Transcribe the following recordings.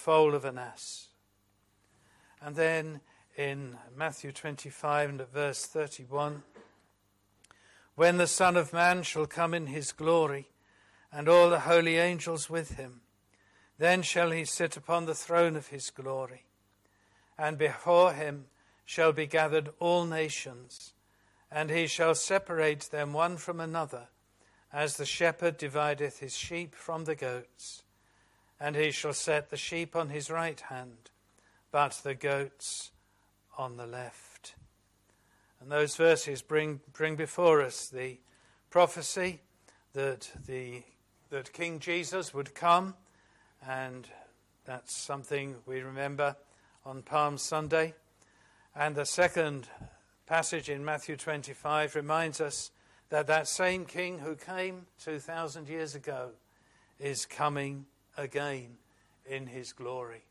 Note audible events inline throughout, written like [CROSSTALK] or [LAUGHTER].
foal of an ass. And then in Matthew 25 and at verse 31, when the Son of Man shall come in his glory, and all the holy angels with him, then shall he sit upon the throne of his glory, and before him shall be gathered all nations, and he shall separate them one from another, as the shepherd divideth his sheep from the goats. And he shall set the sheep on his right hand, but the goats on the left. And those verses bring, bring before us the prophecy that, the, that King Jesus would come, and that's something we remember on Palm Sunday. And the second passage in Matthew 25 reminds us that that same king who came 2,000 years ago is coming again in his glory.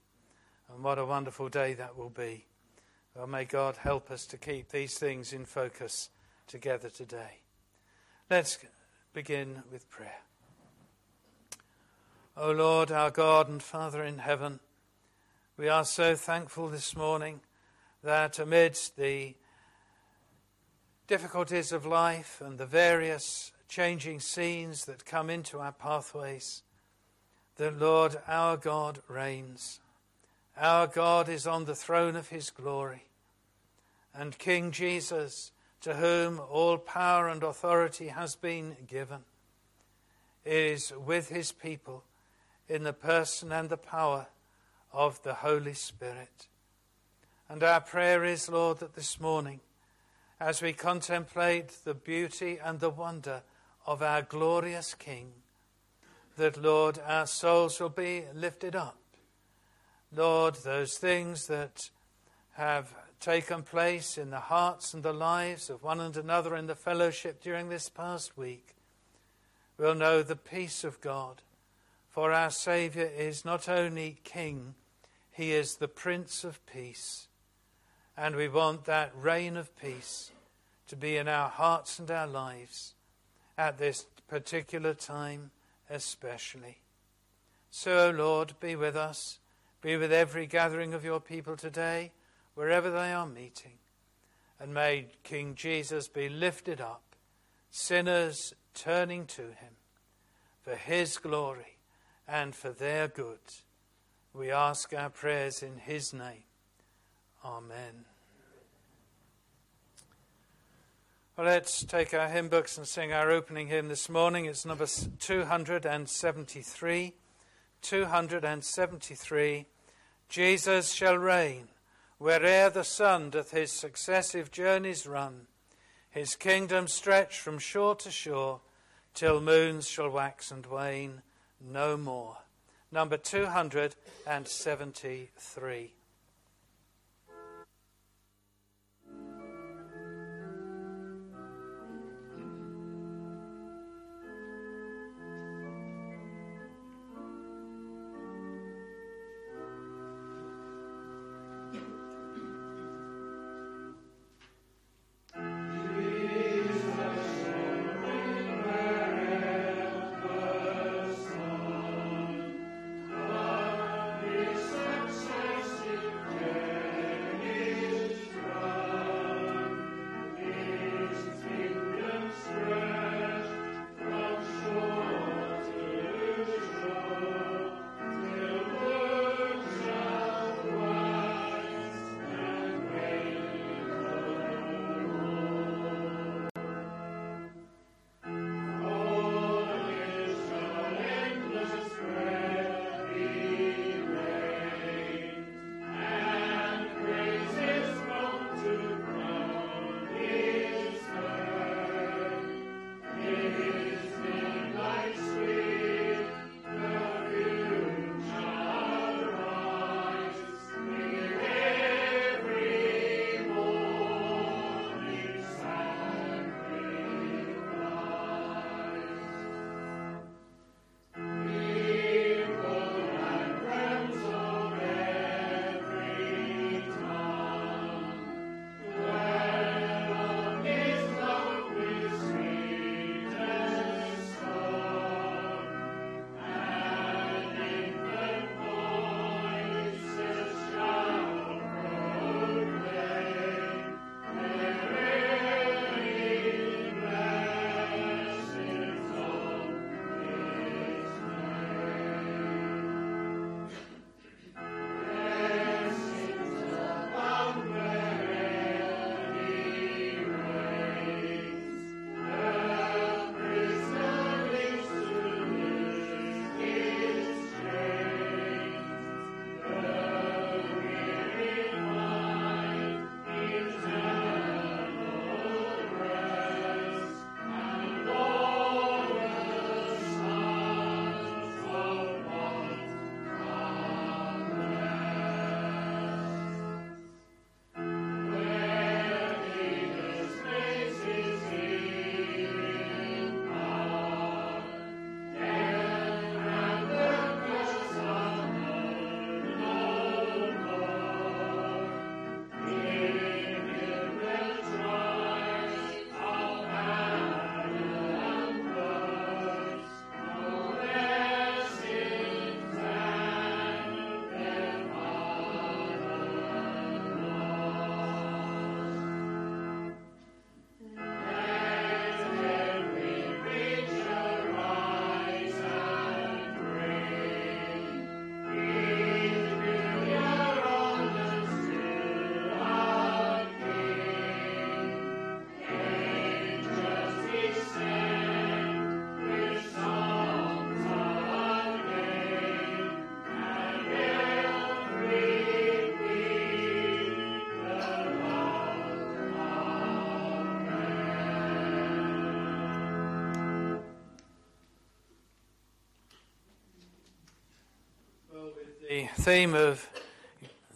And what a wonderful day that will be. Well, may God help us to keep these things in focus together today. Let's begin with prayer. O Lord, our God and Father in heaven, we are so thankful this morning that amidst the difficulties of life and the various changing scenes that come into our pathways, that Lord, our God reigns. Our God is on the throne of his glory and King Jesus, to whom all power and authority has been given, is with his people in the person and the power of the Holy Spirit. And our prayer is, Lord, that this morning, as we contemplate the beauty and the wonder of our glorious King, that, Lord, our souls will be lifted up. Lord, those things that have taken place in the hearts and the lives of one and another in the fellowship during this past week, we'll know the peace of God. For our Saviour is not only King, He is the Prince of Peace. And we want that reign of peace to be in our hearts and our lives at this particular time, especially. So, Lord, be with us, be with every gathering of your people today wherever they are meeting. And may King Jesus be lifted up, sinners turning to him for his glory and for their good. We ask our prayers in his name. Amen. Well, let's take our hymn books and sing our opening hymn this morning. It's number 273. 273. Jesus shall reign where'er the sun doth his successive journeys run, his kingdom stretch from shore to shore, till moons shall wax and wane no more. Number 273. Theme of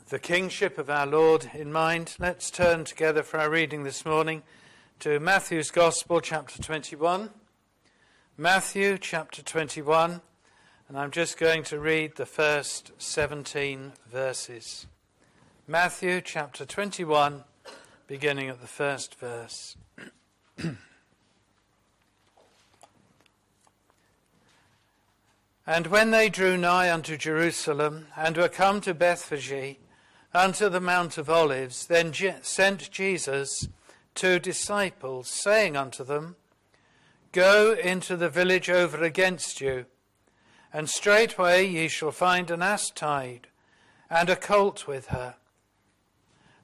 the kingship of our Lord in mind, let's turn together for our reading this morning to Matthew's Gospel, chapter 21. Matthew, chapter 21, and I'm just going to read the first 17 verses. Matthew, chapter 21, beginning at the first verse. [CLEARS THROAT] And when they drew nigh unto Jerusalem, and were come to Bethphage, unto the Mount of Olives, then Je- sent Jesus two disciples, saying unto them, Go into the village over against you, and straightway ye shall find an ass tied, and a colt with her.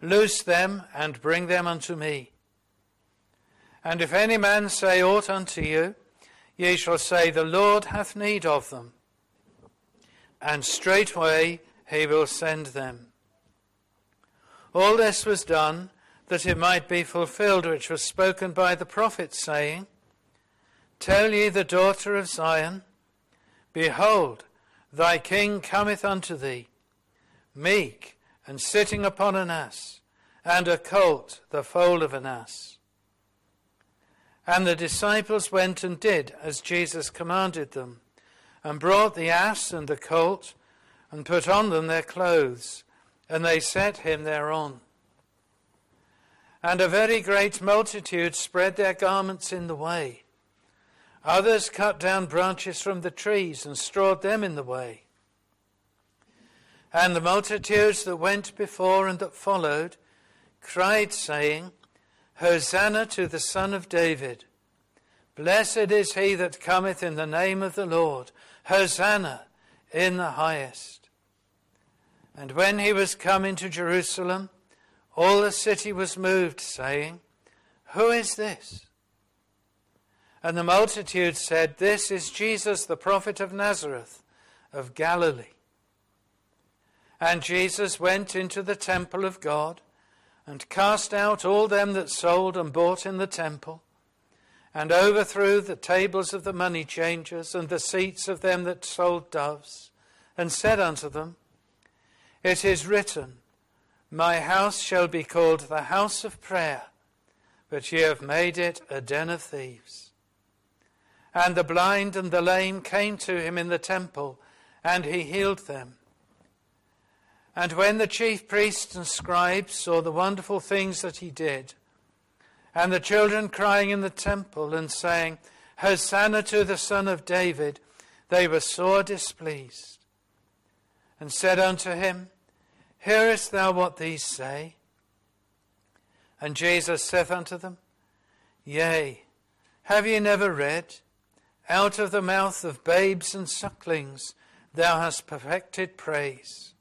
Loose them, and bring them unto me. And if any man say aught unto you, ye shall say, The Lord hath need of them. And straightway he will send them. All this was done that it might be fulfilled which was spoken by the prophet, saying, Tell ye the daughter of Zion, Behold, thy king cometh unto thee, meek and sitting upon an ass, and a colt, the foal of an ass. And the disciples went and did as Jesus commanded them, and brought the ass and the colt, and put on them their clothes, and they set him thereon. And a very great multitude spread their garments in the way. Others cut down branches from the trees and strawed them in the way. And the multitudes that went before and that followed cried, saying, Hosanna to the Son of David. Blessed is he that cometh in the name of the Lord. Hosanna in the highest. And when he was come into Jerusalem, all the city was moved, saying, Who is this? And the multitude said, This is Jesus, the prophet of Nazareth, of Galilee. And Jesus went into the temple of God and cast out all them that sold and bought in the temple, and overthrew the tables of the money changers and the seats of them that sold doves, and said unto them, It is written, My house shall be called the house of prayer, but ye have made it a den of thieves. And the blind and the lame came to him in the temple, and he healed them. And when the chief priests and scribes saw the wonderful things that he did, and the children crying in the temple and saying, Hosanna to the Son of David, they were sore displeased, and said unto him, Hearest thou what these say? And Jesus saith unto them, Yea, have ye never read, Out of the mouth of babes and sucklings thou hast perfected praise.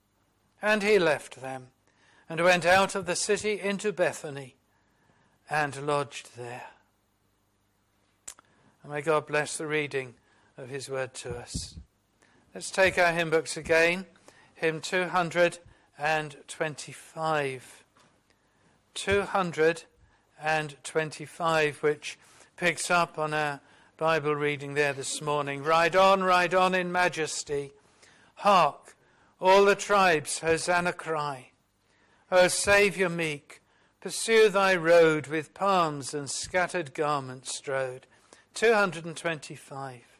And he left them and went out of the city into Bethany and lodged there. And may God bless the reading of his word to us. Let's take our hymn books again. Hymn 225. 225, which picks up on our Bible reading there this morning. Ride on, ride on in majesty. Hark! All the tribes, Hosanna cry. O Saviour meek, pursue thy road with palms and scattered garments strode. 225.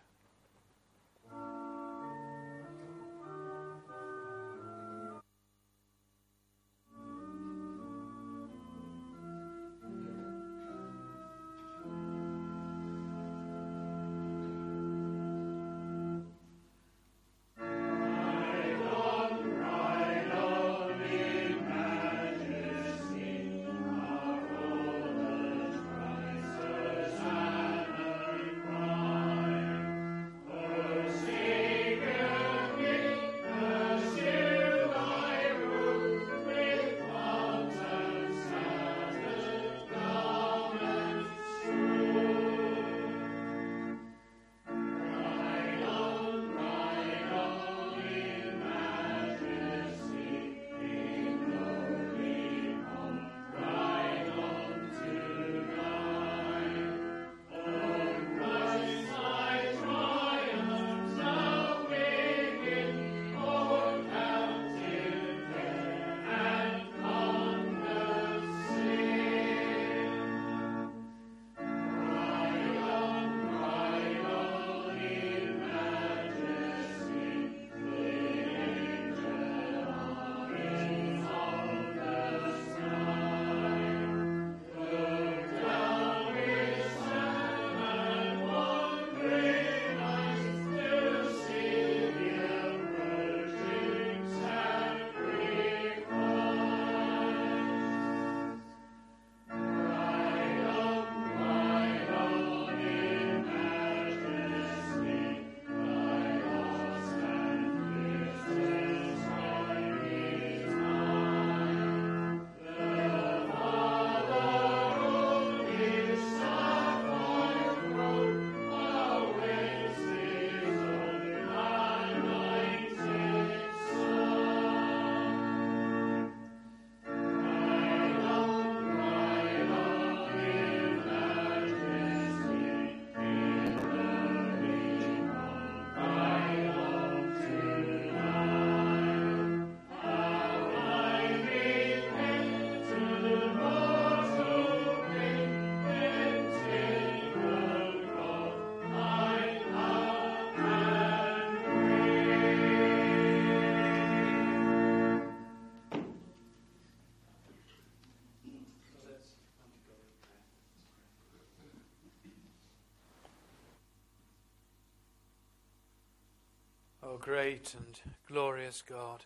O great and glorious God,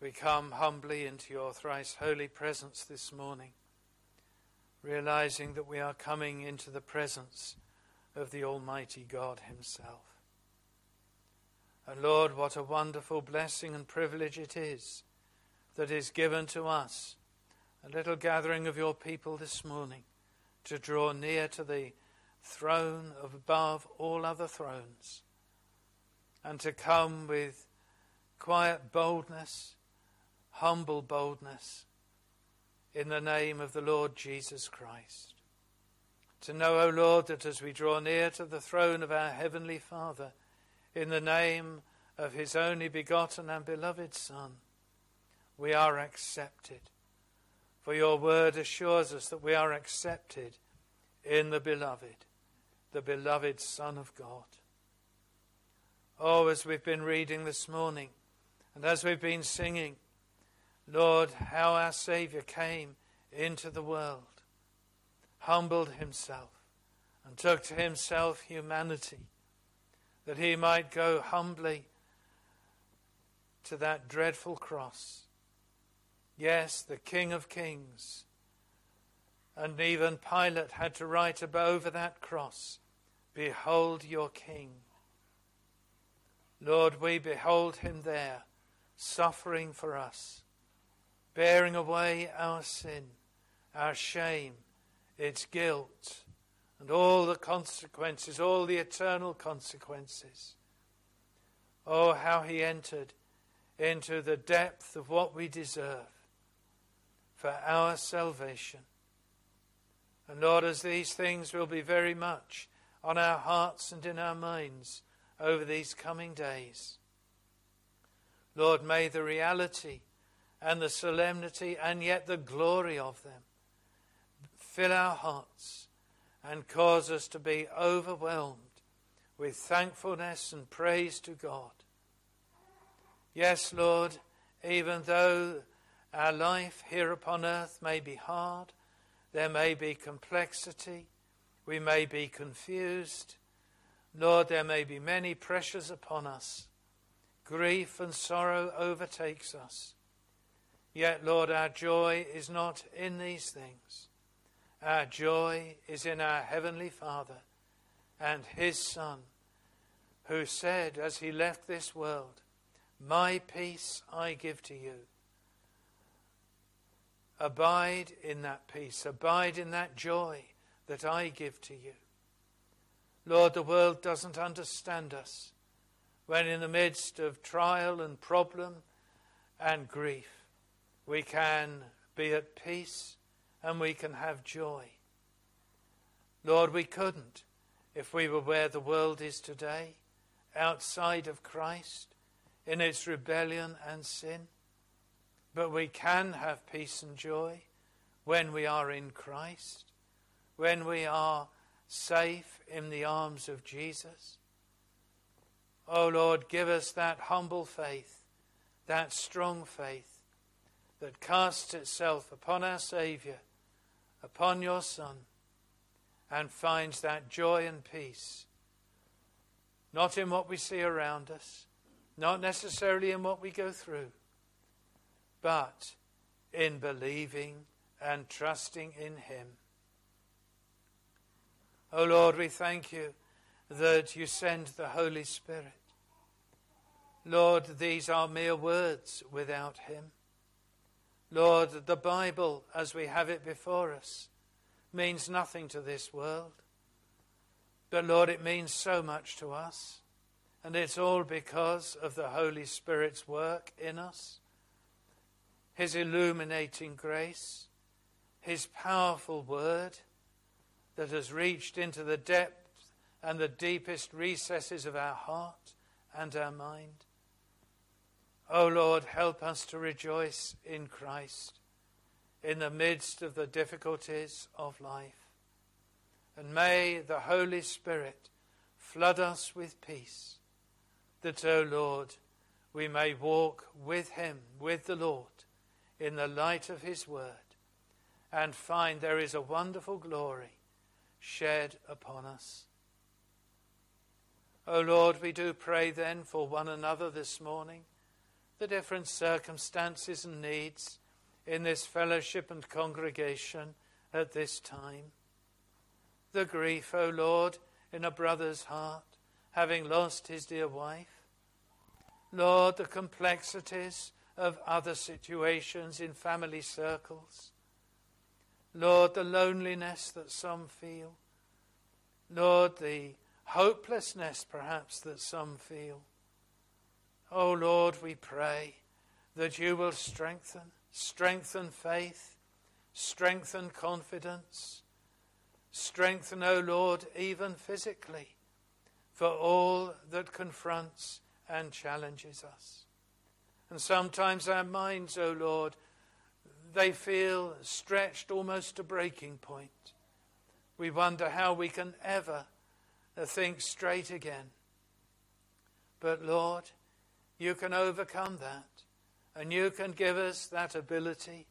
we come humbly into your thrice holy presence this morning, realizing that we are coming into the presence of the Almighty God Himself. And Lord, what a wonderful blessing and privilege it is that is given to us, a little gathering of your people this morning, to draw near to the throne of above all other thrones, and to come with quiet boldness, humble boldness, in the name of the Lord Jesus Christ. To know, O Lord, that as we draw near to the throne of our Heavenly Father, in the name of his only begotten and beloved Son, we are accepted. For your word assures us that we are accepted in the beloved, the beloved Son of God. Oh, as we've been reading this morning, and as we've been singing, Lord, how our Saviour came into the world, humbled himself, and took to himself humanity that he might go humbly to that dreadful cross. Yes, the King of Kings. And even Pilate had to write over that cross, Behold your King. Lord, we behold him there, suffering for us, bearing away our sin, our shame, its guilt, and all the consequences, all the eternal consequences. Oh, how he entered into the depth of what we deserve for our salvation. And Lord, as these things will be very much on our hearts and in our minds over these coming days, Lord, may the reality and the solemnity and yet the glory of them fill our hearts and cause us to be overwhelmed with thankfulness and praise to God. Yes, Lord, even though our life here upon earth may be hard, there may be complexity, we may be confused, Lord, there may be many pressures upon us. Grief and sorrow overtakes us. Yet, Lord, our joy is not in these things. Our joy is in our Heavenly Father and His Son, who said as He left this world, My peace I give to you. Abide in that peace, abide in that joy that I give to you. Lord, the world doesn't understand us when, in the midst of trial and problem and grief, we can be at peace and we can have joy. Lord, we couldn't if we were where the world is today, outside of Christ, in its rebellion and sin. But we can have peace and joy when we are in Christ, when we are safe in the arms of Jesus. Oh Lord, give us that humble faith, that strong faith that casts itself upon our Saviour upon your Son and finds that joy and peace, not in what we see around us, not necessarily in what we go through, but in believing and trusting in Him. O oh Lord, we thank you that you send the Holy Spirit. Lord, these are mere words without Him. Lord, the Bible, as we have it before us, means nothing to this world. But Lord, it means so much to us. And it's all because of the Holy Spirit's work in us, His illuminating grace, His powerful word that has reached into the depth and the deepest recesses of our heart and our mind. O oh Lord, help us to rejoice in Christ in the midst of the difficulties of life. And may the Holy Spirit flood us with peace, that, O oh Lord, we may walk with Him, with the Lord, in the light of His word, and find there is a wonderful glory shed upon us. O Lord, we do pray then for one another this morning, the different circumstances and needs in this fellowship and congregation at this time. The grief, O Lord, in a brother's heart, having lost his dear wife. Lord, the complexities of other situations in family circles. Lord, the loneliness that some feel. Lord, the hopelessness perhaps that some feel. Oh Lord, we pray that you will strengthen, strengthen faith, strengthen confidence, strengthen, O oh Lord, even physically, for all that confronts and challenges us. And sometimes our minds, O oh Lord, they feel stretched almost to breaking point. We wonder how we can ever think straight again. But Lord, you can overcome that, and you can give us that ability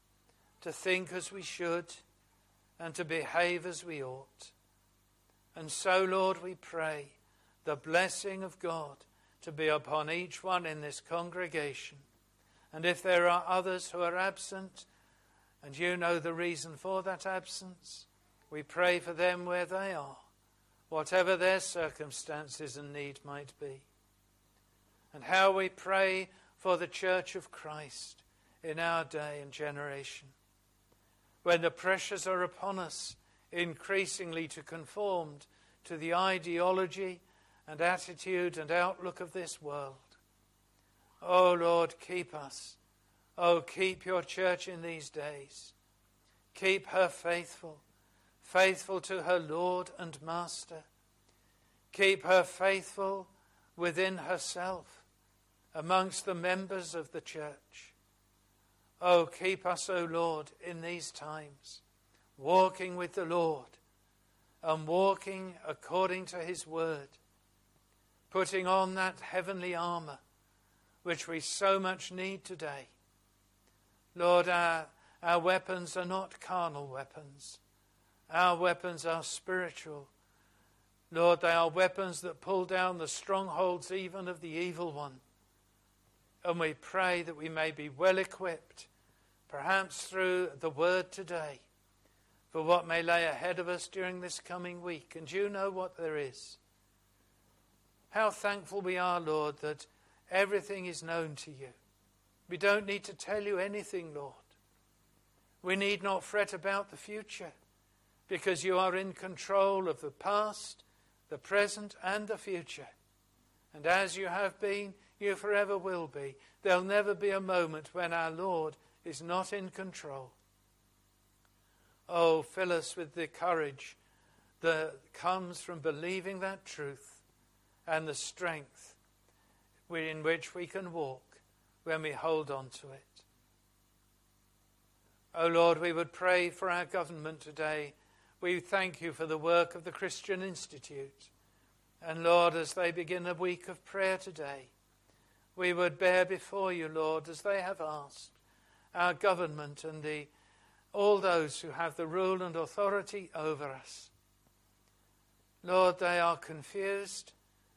to think as we should and to behave as we ought. And so, Lord, we pray the blessing of God to be upon each one in this congregation. And if there are others who are absent, and you know the reason for that absence, we pray for them where they are whatever their circumstances and need might be. And how we pray for the Church of Christ in our day and generation. When the pressures are upon us increasingly to conform to the ideology and attitude and outlook of this world. Oh Lord, keep us. Oh, keep your church in these days. Keep her faithful faithful to her Lord and Master. Keep her faithful within herself, amongst the members of the church. Oh, keep us, O Lord, in these times, walking with the Lord and walking according to his word, putting on that heavenly armor which we so much need today. Lord, our, our weapons are not carnal weapons our weapons are spiritual. Lord, they are weapons that pull down the strongholds even of the evil one. And we pray that we may be well equipped, perhaps through the word today, for what may lay ahead of us during this coming week. And you know what there is. How thankful we are, Lord, that everything is known to you. We don't need to tell you anything, Lord. We need not fret about the future because you are in control of the past, the present, and the future. And as you have been, you forever will be. There'll never be a moment when our Lord is not in control. Oh, fill us with the courage that comes from believing that truth and the strength in which we can walk when we hold on to it. Oh Lord, we would pray for our government today we thank you for the work of the Christian Institute. And Lord, as they begin a week of prayer today, we would bear before you, Lord, as they have asked, our government and the, all those who have the rule and authority over us. Lord, they are confused.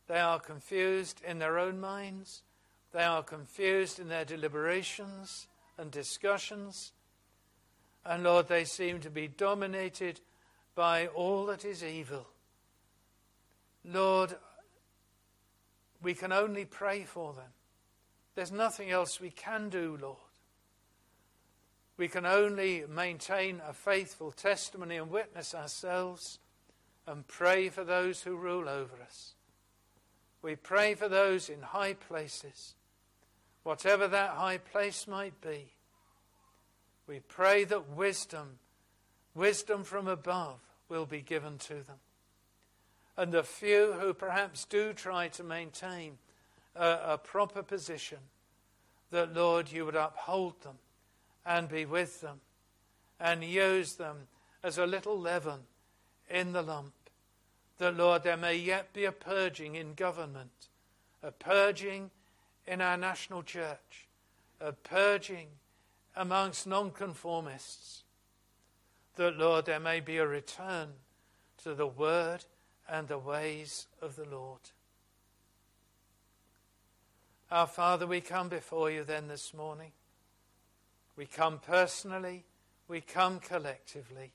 They are confused in their own minds. They are confused in their deliberations and discussions. And Lord, they seem to be dominated by all that is evil. Lord, we can only pray for them. There's nothing else we can do, Lord. We can only maintain a faithful testimony and witness ourselves and pray for those who rule over us. We pray for those in high places, whatever that high place might be. We pray that wisdom, wisdom from above, will be given to them. And the few who perhaps do try to maintain a, a proper position, that, Lord, you would uphold them and be with them and use them as a little leaven in the lump. That, Lord, there may yet be a purging in government, a purging in our national church, a purging amongst nonconformists, that, Lord, there may be a return to the word and the ways of the Lord. Our Father, we come before you then this morning. We come personally, we come collectively.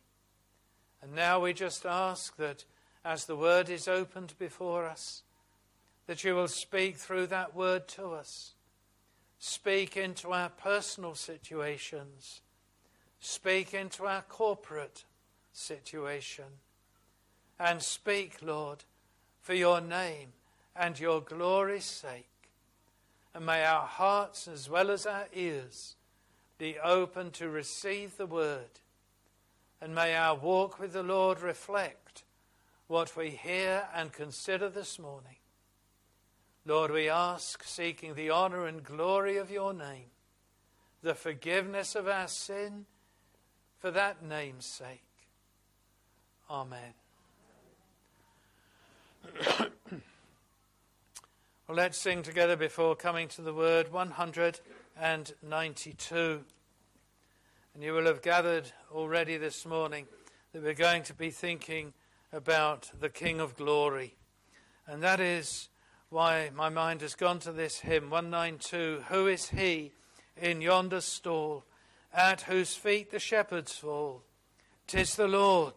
And now we just ask that as the word is opened before us, that you will speak through that word to us. Speak into our personal situations. Speak into our corporate situation. And speak, Lord, for your name and your glory's sake. And may our hearts as well as our ears be open to receive the word. And may our walk with the Lord reflect what we hear and consider this morning. Lord, we ask, seeking the honor and glory of your name, the forgiveness of our sin for that name's sake. Amen. [COUGHS] well, let's sing together before coming to the word 192. And you will have gathered already this morning that we're going to be thinking about the King of Glory. And that is why my mind has gone to this hymn 192 Who is he in yonder stall, at whose feet the shepherds fall? Tis the Lord.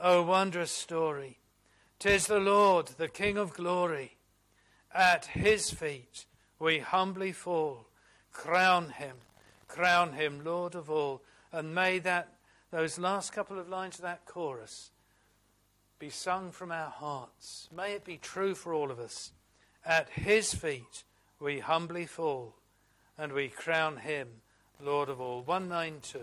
O wondrous story! Tis the Lord, the King of glory. At his feet we humbly fall. Crown him, crown him, Lord of all. And may that those last couple of lines of that chorus be sung from our hearts. May it be true for all of us. At his feet we humbly fall, and we crown him Lord of all. 192.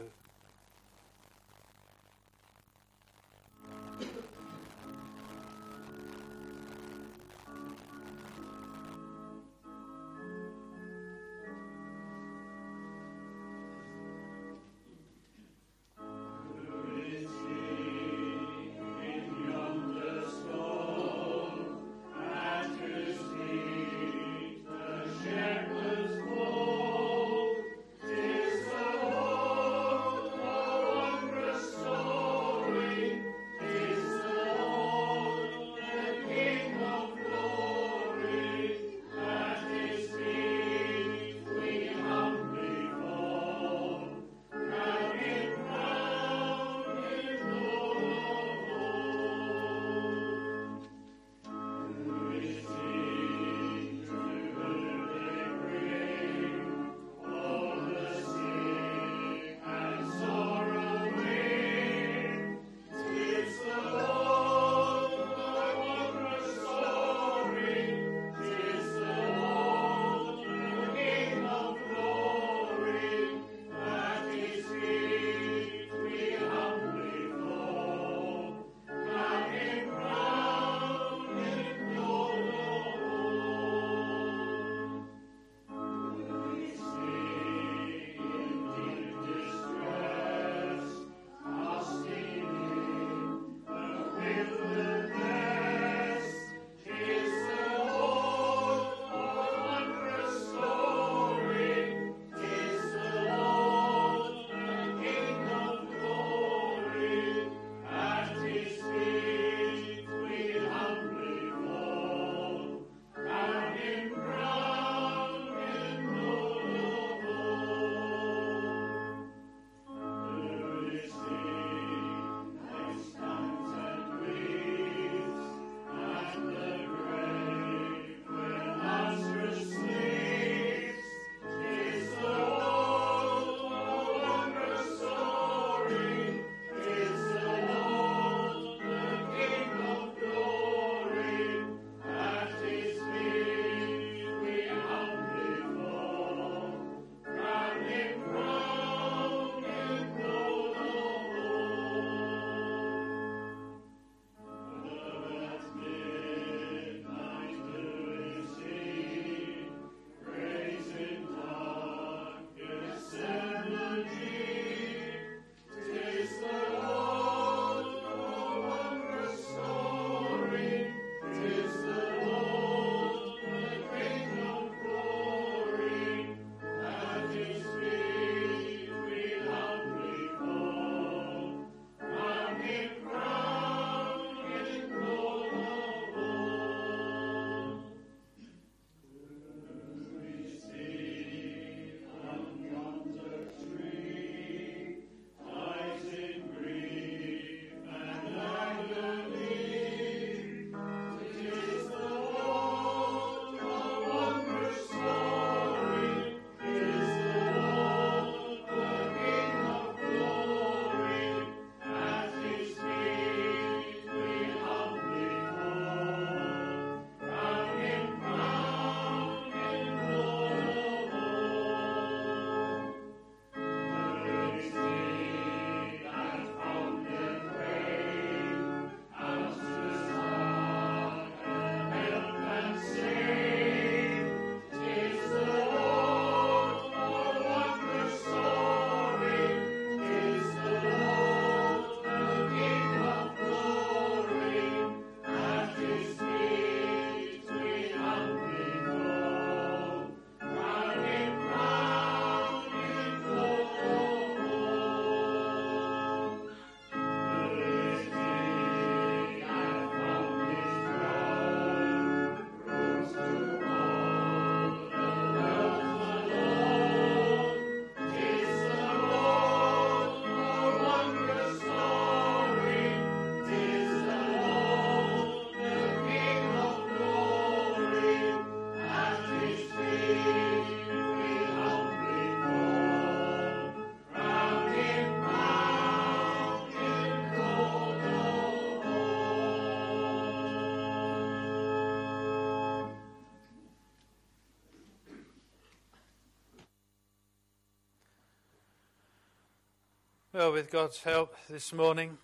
Well, with God's help this morning,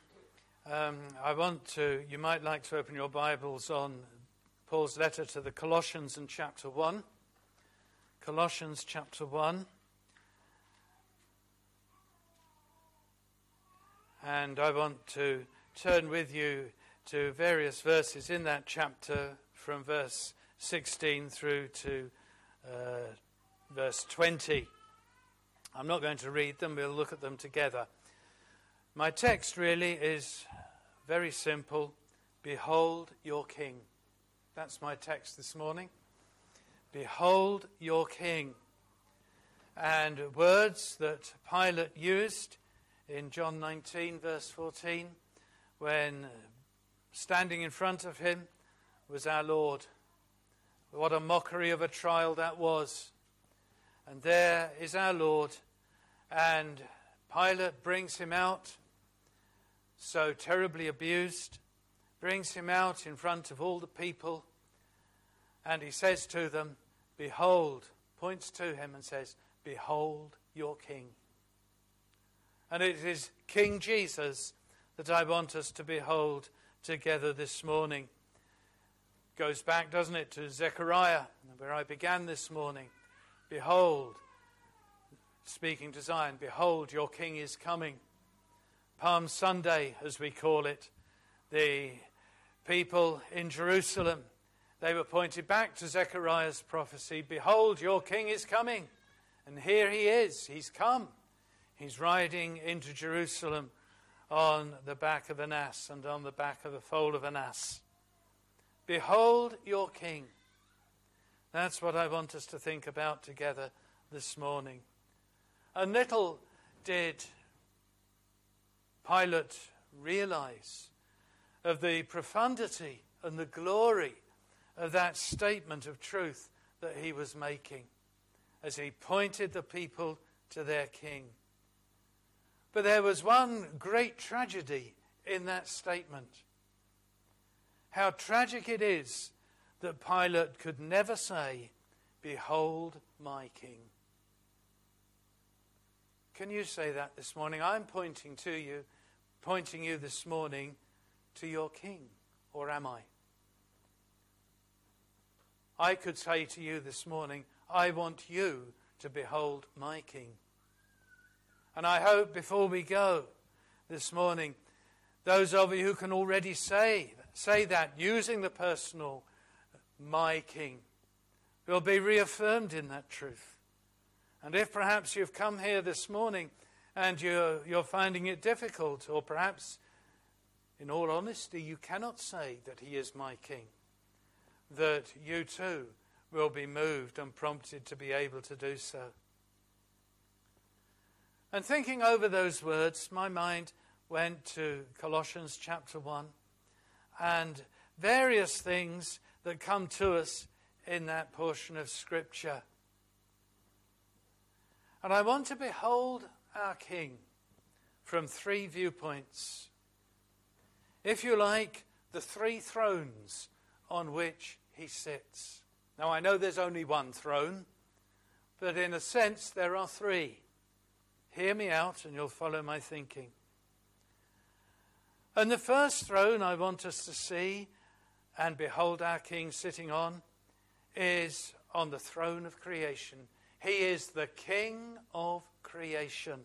um, I want to, you might like to open your Bibles on Paul's letter to the Colossians in chapter 1. Colossians chapter 1. And I want to turn with you to various verses in that chapter from verse 16 through to uh, verse 20. I'm not going to read them, we'll look at them together. My text really is very simple Behold your King. That's my text this morning. Behold your King. And words that Pilate used in John 19, verse 14, when standing in front of him was our Lord. What a mockery of a trial that was. And there is our Lord, and Pilate brings him out so terribly abused, brings him out in front of all the people, and he says to them, Behold, points to him and says, Behold your king. And it is King Jesus that I want us to behold together this morning. Goes back, doesn't it, to Zechariah, where I began this morning. Behold, speaking to Zion, behold, your king is coming. Palm Sunday, as we call it, the people in Jerusalem, they were pointed back to Zechariah's prophecy Behold, your king is coming. And here he is. He's come. He's riding into Jerusalem on the back of an ass and on the back of the foal of an ass. Behold your king. That's what I want us to think about together this morning. And little did Pilate realize of the profundity and the glory of that statement of truth that he was making as he pointed the people to their king. But there was one great tragedy in that statement. How tragic it is that Pilate could never say, Behold my king. Can you say that this morning? I'm pointing to you pointing you this morning to your King, or am I? I could say to you this morning, I want you to behold my King. And I hope before we go this morning, those of you who can already say, say that using the personal, my King, will be reaffirmed in that truth. And if perhaps you've come here this morning and you're, you're finding it difficult, or perhaps, in all honesty, you cannot say that He is my King, that you too will be moved and prompted to be able to do so. And thinking over those words, my mind went to Colossians chapter 1 and various things that come to us in that portion of Scripture. And I want to behold our King from three viewpoints. If you like, the three thrones on which he sits. Now, I know there's only one throne, but in a sense, there are three. Hear me out, and you'll follow my thinking. And the first throne I want us to see and behold our King sitting on is on the throne of creation. He is the King of creation.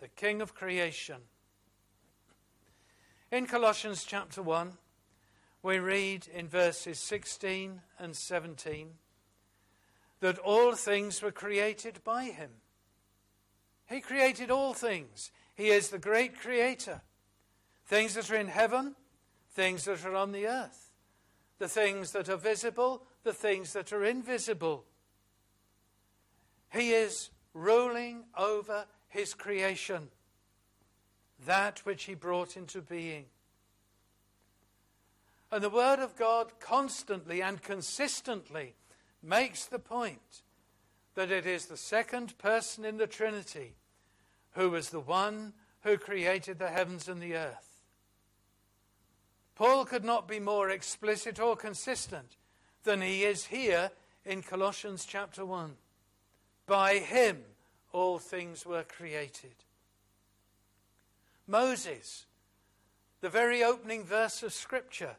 The King of creation. In Colossians chapter 1, we read in verses 16 and 17 that all things were created by him. He created all things. He is the great creator. Things that are in heaven, things that are on the earth, the things that are visible, the things that are invisible. He is ruling over his creation, that which he brought into being. And the Word of God constantly and consistently makes the point that it is the second person in the Trinity who was the one who created the heavens and the earth. Paul could not be more explicit or consistent than he is here in Colossians chapter 1. By him all things were created. Moses, the very opening verse of Scripture.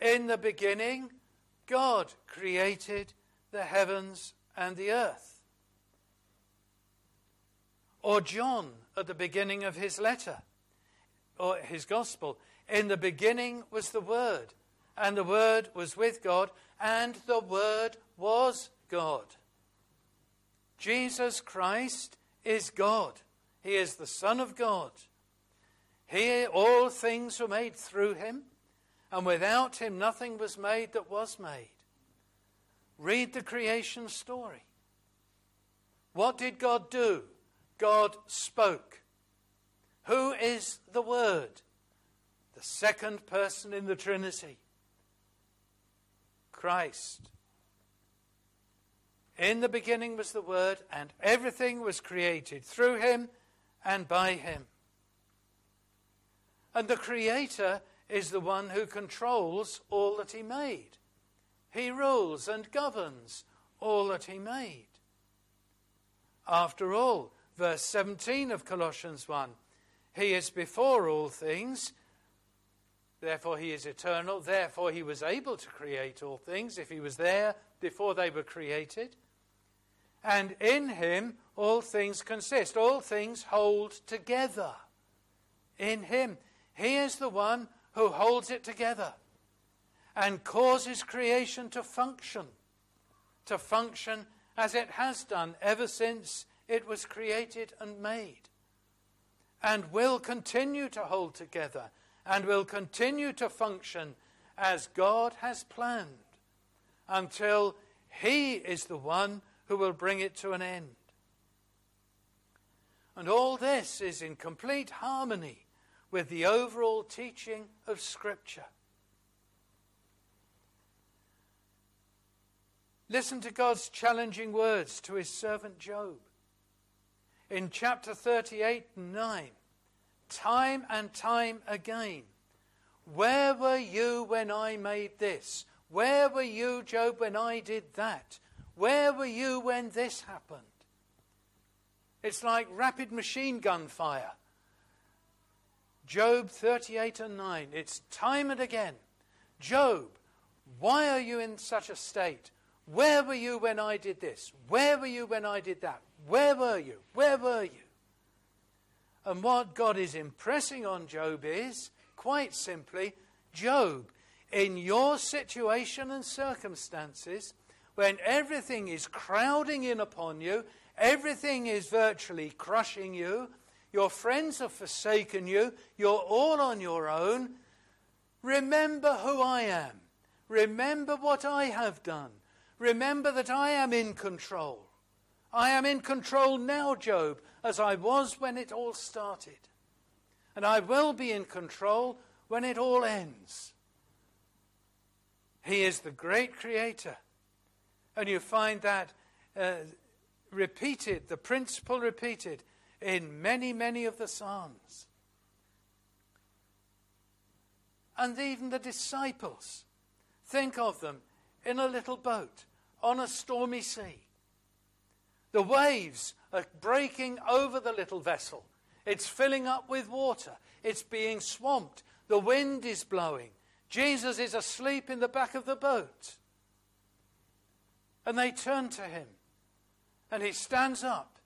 In the beginning, God created the heavens and the earth. Or John at the beginning of his letter, or his gospel. In the beginning was the Word, and the Word was with God, and the Word was God. Jesus Christ is God. He is the Son of God. He, all things were made through him, and without him nothing was made that was made. Read the creation story. What did God do? God spoke. Who is the Word? The second person in the Trinity. Christ. In the beginning was the Word, and everything was created through him and by him. And the Creator is the one who controls all that he made. He rules and governs all that he made. After all, verse 17 of Colossians 1 He is before all things, therefore he is eternal, therefore he was able to create all things if he was there before they were created. And in him all things consist, all things hold together. In him. He is the one who holds it together and causes creation to function, to function as it has done ever since it was created and made, and will continue to hold together and will continue to function as God has planned until He is the one who will bring it to an end. And all this is in complete harmony with the overall teaching of Scripture. Listen to God's challenging words to his servant Job. In chapter 38 and 9, time and time again, where were you when I made this? Where were you, Job, when I did that? Where were you when this happened? It's like rapid machine gun fire. Job 38 and 9. It's time and again. Job, why are you in such a state? Where were you when I did this? Where were you when I did that? Where were you? Where were you? And what God is impressing on Job is, quite simply, Job, in your situation and circumstances, when everything is crowding in upon you, everything is virtually crushing you, your friends have forsaken you. You're all on your own. Remember who I am. Remember what I have done. Remember that I am in control. I am in control now, Job, as I was when it all started. And I will be in control when it all ends. He is the great creator. And you find that uh, repeated, the principle repeated in many, many of the Psalms. And even the disciples, think of them in a little boat on a stormy sea. The waves are breaking over the little vessel. It's filling up with water. It's being swamped. The wind is blowing. Jesus is asleep in the back of the boat. And they turn to him. And he stands up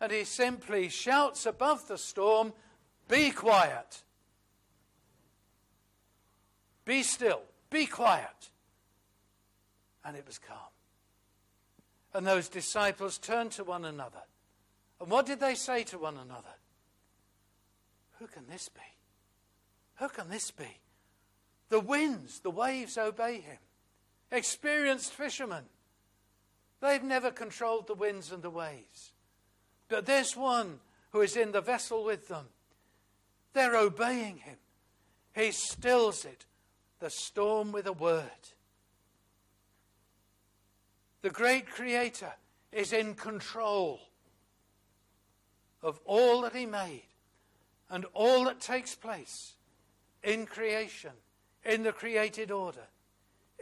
and he simply shouts above the storm, Be quiet. Be still. Be quiet. And it was calm. And those disciples turned to one another. And what did they say to one another? Who can this be? Who can this be? The winds, the waves obey him. Experienced fishermen. They've never controlled the winds and the waves. But there's one who is in the vessel with them. They're obeying him. He stills it, the storm with a word. The great Creator is in control of all that He made and all that takes place in creation, in the created order,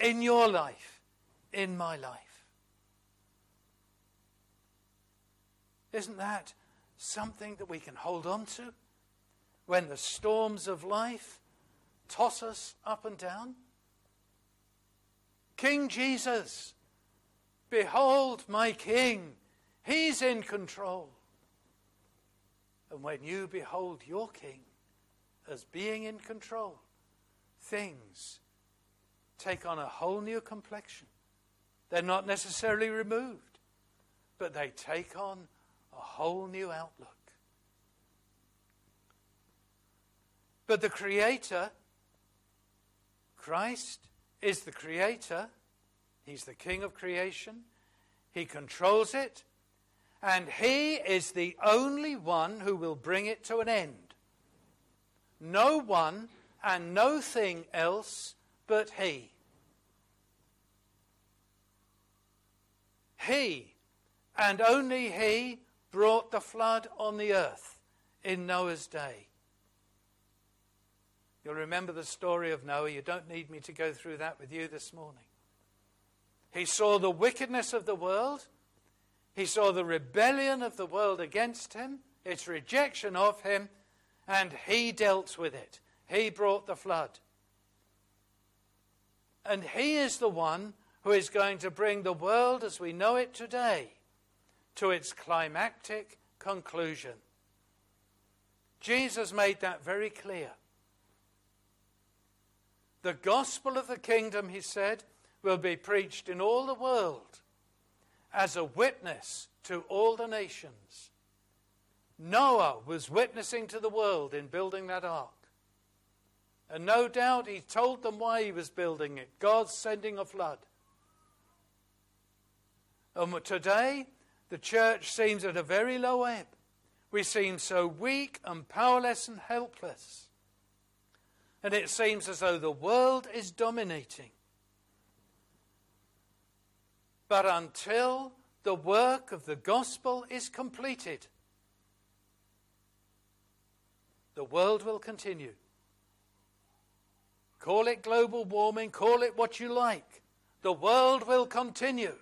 in your life, in my life. Isn't that something that we can hold on to when the storms of life toss us up and down? King Jesus, behold my King, He's in control. And when you behold your King as being in control, things take on a whole new complexion. They're not necessarily removed, but they take on a whole new outlook. But the Creator, Christ, is the Creator. He's the King of creation. He controls it. And He is the only one who will bring it to an end. No one and no thing else but He. He, and only He, brought the flood on the earth in Noah's day. You'll remember the story of Noah. You don't need me to go through that with you this morning. He saw the wickedness of the world. He saw the rebellion of the world against him, its rejection of him, and he dealt with it. He brought the flood. And he is the one who is going to bring the world as we know it today to its climactic conclusion. Jesus made that very clear. The gospel of the kingdom, he said, will be preached in all the world as a witness to all the nations. Noah was witnessing to the world in building that ark. And no doubt he told them why he was building it God's sending a flood. And today, the church seems at a very low ebb. We seem so weak and powerless and helpless. And it seems as though the world is dominating. But until the work of the gospel is completed, the world will continue. Call it global warming, call it what you like. The world will continue.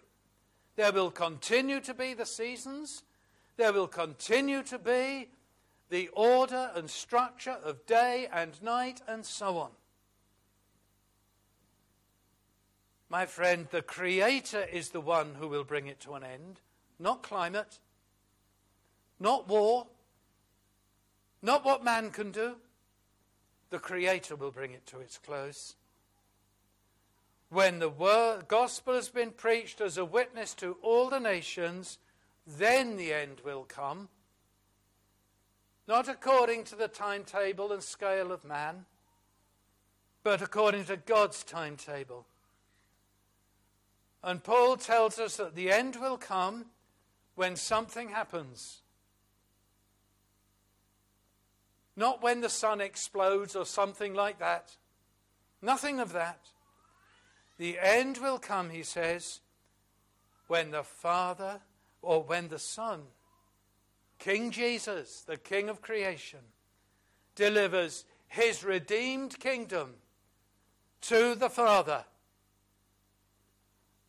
There will continue to be the seasons. There will continue to be the order and structure of day and night and so on. My friend, the Creator is the one who will bring it to an end, not climate, not war, not what man can do. The Creator will bring it to its close. When the word, gospel has been preached as a witness to all the nations, then the end will come. Not according to the timetable and scale of man, but according to God's timetable. And Paul tells us that the end will come when something happens. Not when the sun explodes or something like that. Nothing of that. The end will come, he says, when the Father or when the Son, King Jesus, the King of creation, delivers his redeemed kingdom to the Father.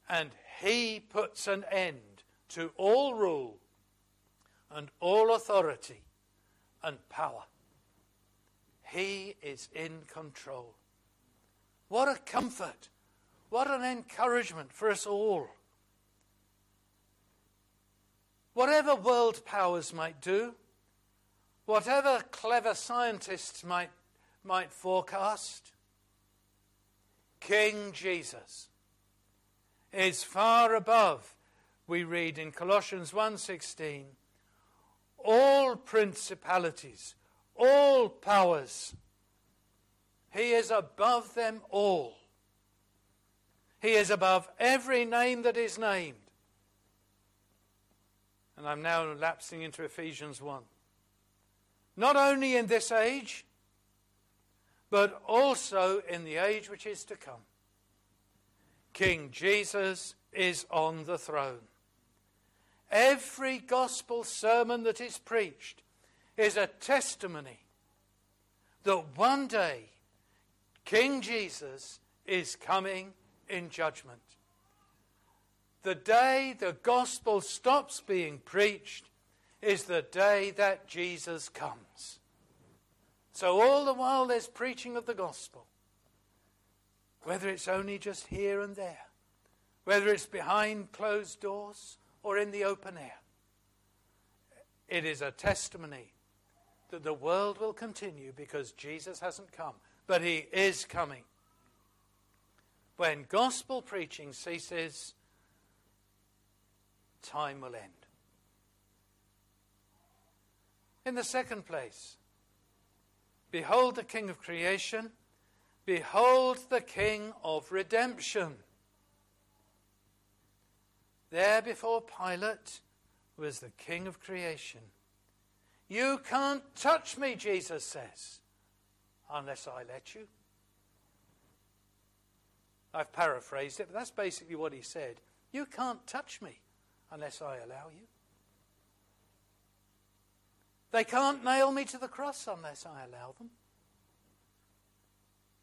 And he puts an end to all rule and all authority and power. He is in control. What a comfort what an encouragement for us all. Whatever world powers might do, whatever clever scientists might, might forecast, King Jesus is far above, we read in Colossians 1:16, all principalities, all powers. He is above them all. He is above every name that is named. And I'm now lapsing into Ephesians 1. Not only in this age, but also in the age which is to come. King Jesus is on the throne. Every gospel sermon that is preached is a testimony that one day King Jesus is coming in judgment. The day the gospel stops being preached is the day that Jesus comes. So, all the while there's preaching of the gospel, whether it's only just here and there, whether it's behind closed doors or in the open air, it is a testimony that the world will continue because Jesus hasn't come, but he is coming. When gospel preaching ceases, time will end. In the second place, behold the King of creation, behold the King of redemption. There before Pilate was the King of creation. You can't touch me, Jesus says, unless I let you. I've paraphrased it, but that's basically what he said. You can't touch me unless I allow you. They can't nail me to the cross unless I allow them.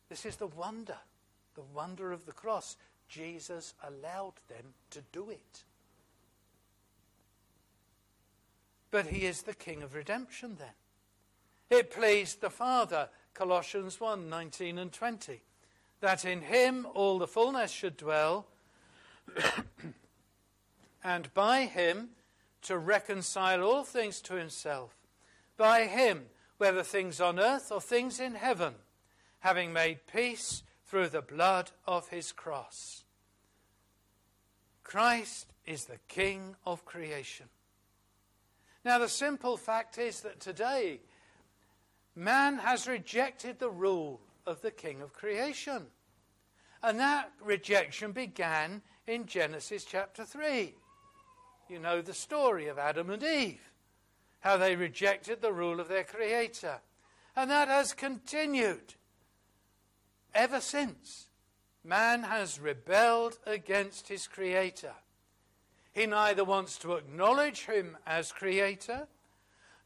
This is the wonder, the wonder of the cross. Jesus allowed them to do it. But he is the King of redemption then. It pleased the Father, Colossians 1 19 and 20, that in him all the fullness should dwell, [COUGHS] and by him to reconcile all things to himself. By him, whether things on earth or things in heaven, having made peace through the blood of his cross. Christ is the King of creation. Now, the simple fact is that today, man has rejected the rule of the King of creation. And that rejection began in Genesis chapter 3. You know the story of Adam and Eve, how they rejected the rule of their Creator. And that has continued ever since. Man has rebelled against his Creator. He neither wants to acknowledge him as creator,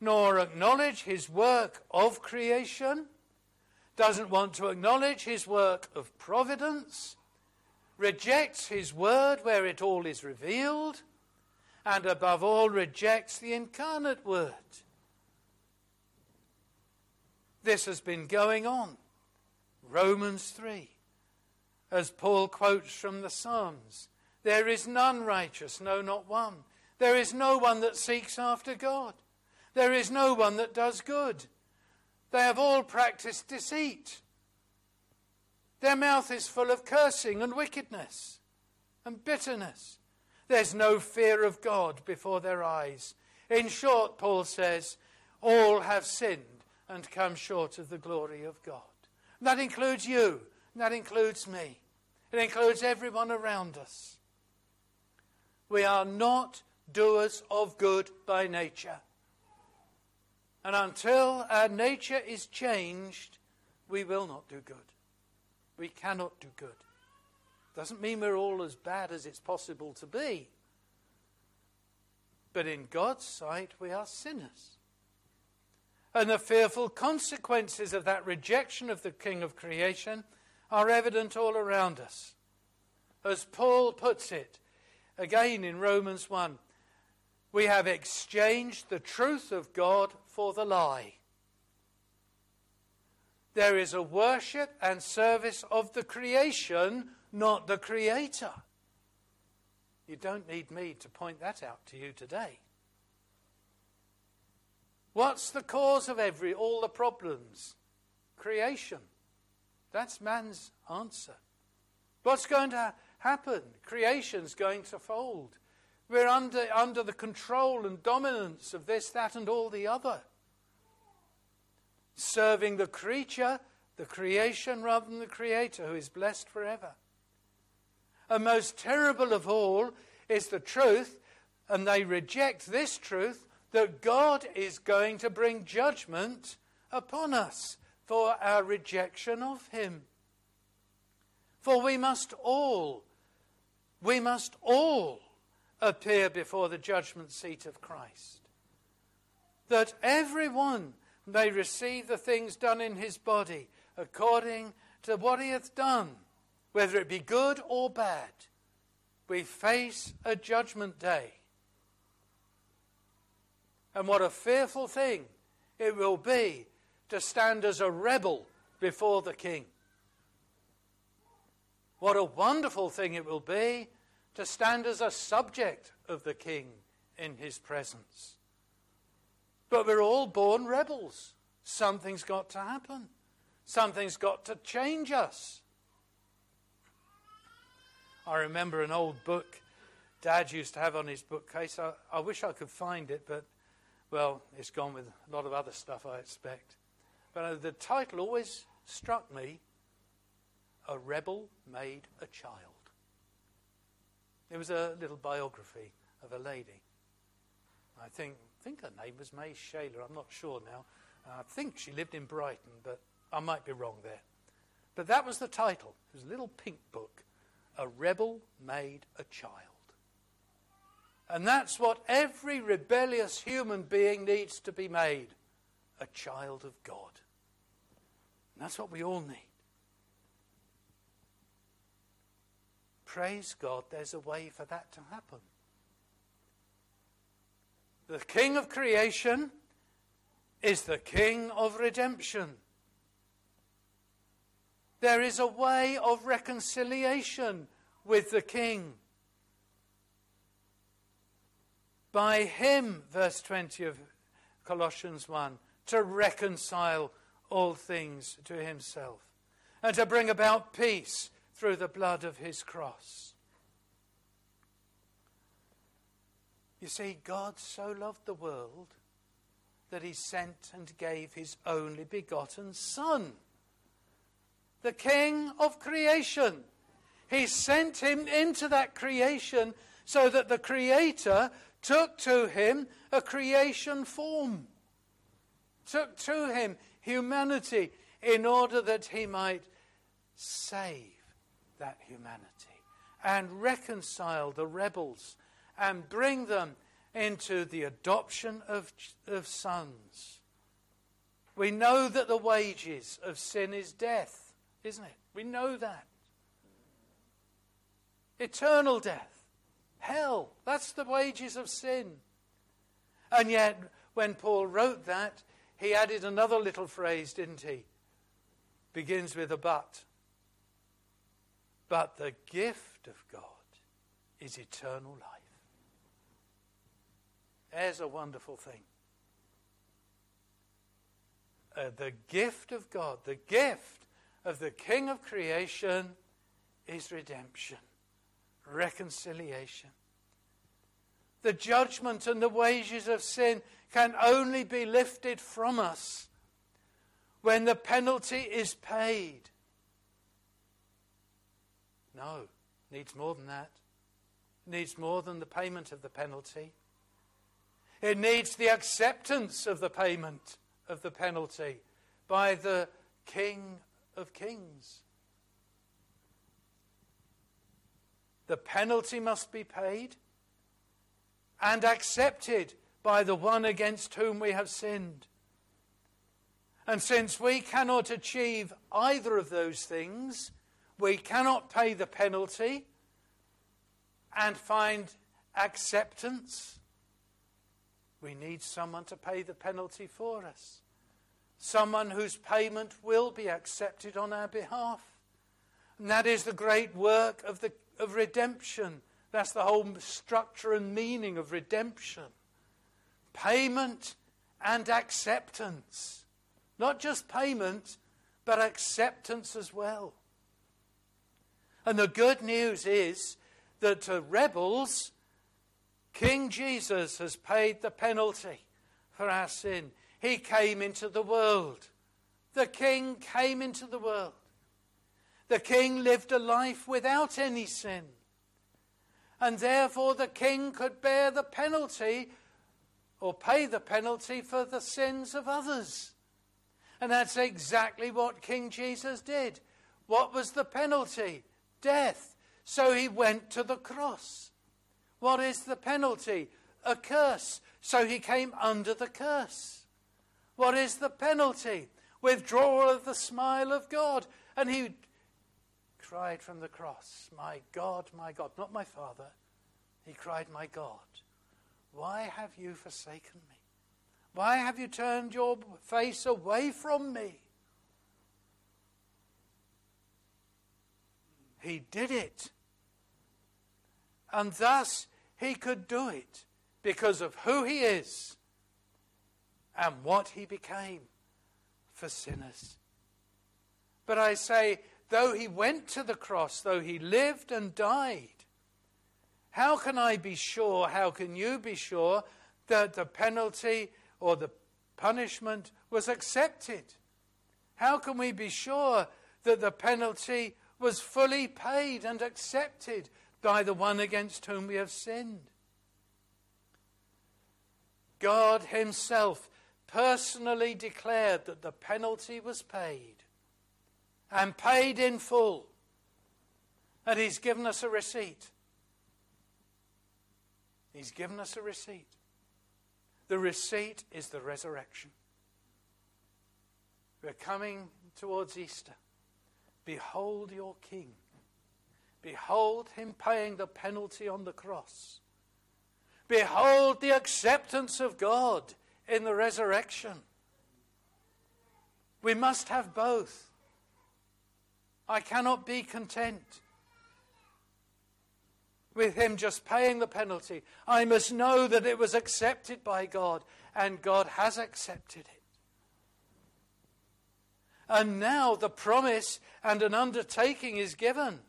nor acknowledge his work of creation, doesn't want to acknowledge his work of providence, rejects his word where it all is revealed, and above all rejects the incarnate word. This has been going on. Romans 3, as Paul quotes from the Psalms. There is none righteous, no, not one. There is no one that seeks after God. There is no one that does good. They have all practiced deceit. Their mouth is full of cursing and wickedness and bitterness. There's no fear of God before their eyes. In short, Paul says, all have sinned and come short of the glory of God. And that includes you. that includes me. It includes everyone around us. We are not doers of good by nature. And until our nature is changed, we will not do good. We cannot do good. Doesn't mean we're all as bad as it's possible to be. But in God's sight, we are sinners. And the fearful consequences of that rejection of the King of creation are evident all around us. As Paul puts it, again in Romans 1. We have exchanged the truth of God for the lie. There is a worship and service of the creation, not the creator. You don't need me to point that out to you today. What's the cause of every all the problems? Creation. That's man's answer. What's going to happen. Creation's going to fold. We're under, under the control and dominance of this, that, and all the other. Serving the creature, the creation, rather than the creator who is blessed forever. And most terrible of all is the truth, and they reject this truth, that God is going to bring judgment upon us for our rejection of Him. For we must all we must all appear before the judgment seat of Christ. That everyone may receive the things done in his body according to what he hath done, whether it be good or bad. We face a judgment day. And what a fearful thing it will be to stand as a rebel before the king. What a wonderful thing it will be to stand as a subject of the king in his presence. But we're all born rebels. Something's got to happen. Something's got to change us. I remember an old book Dad used to have on his bookcase. I, I wish I could find it, but, well, it's gone with a lot of other stuff, I expect. But uh, the title always struck me A Rebel Made a Child. It was a little biography of a lady. I think, think her name was May Shayler. I'm not sure now. Uh, I think she lived in Brighton, but I might be wrong there. But that was the title. It was a little pink book. A Rebel Made a Child. And that's what every rebellious human being needs to be made a child of God. And that's what we all need. Praise God, there's a way for that to happen. The King of creation is the King of redemption. There is a way of reconciliation with the King. By him, verse 20 of Colossians 1, to reconcile all things to himself and to bring about peace through the blood of his cross. You see, God so loved the world that he sent and gave his only begotten Son, the King of creation. He sent him into that creation so that the Creator took to him a creation form, took to him humanity in order that he might save that humanity and reconcile the rebels and bring them into the adoption of, of sons. We know that the wages of sin is death, isn't it? We know that. Eternal death. Hell. That's the wages of sin. And yet, when Paul wrote that, he added another little phrase, didn't he? Begins with a but. But the gift of God is eternal life. There's a wonderful thing. Uh, the gift of God, the gift of the King of creation is redemption reconciliation. The judgment and the wages of sin can only be lifted from us when the penalty is paid. No, it needs more than that. It needs more than the payment of the penalty. It needs the acceptance of the payment of the penalty by the King of Kings. The penalty must be paid and accepted by the one against whom we have sinned. And since we cannot achieve either of those things, we cannot pay the penalty and find acceptance. We need someone to pay the penalty for us, someone whose payment will be accepted on our behalf. And that is the great work of the of redemption. That's the whole structure and meaning of redemption. Payment and acceptance. Not just payment, but acceptance as well. And the good news is that to rebels, King Jesus has paid the penalty for our sin. He came into the world. The King came into the world. The king lived a life without any sin. And therefore, the king could bear the penalty or pay the penalty for the sins of others. And that's exactly what King Jesus did. What was the penalty? Death. So he went to the cross. What is the penalty? A curse. So he came under the curse. What is the penalty? Withdrawal of the smile of God. And he cried from the cross, My God, my God, not my Father. He cried, My God, why have you forsaken me? Why have you turned your face away from me? He did it. And thus he could do it because of who he is and what he became for sinners. But I say, though he went to the cross, though he lived and died, how can I be sure, how can you be sure that the penalty or the punishment was accepted? How can we be sure that the penalty was fully paid and accepted by the one against whom we have sinned? God Himself personally declared that the penalty was paid and paid in full. And He's given us a receipt. He's given us a receipt. The receipt is the resurrection. We're coming towards Easter. Behold your King. Behold him paying the penalty on the cross. Behold the acceptance of God in the resurrection. We must have both. I cannot be content with him just paying the penalty. I must know that it was accepted by God, and God has accepted it. And now the promise and an undertaking is given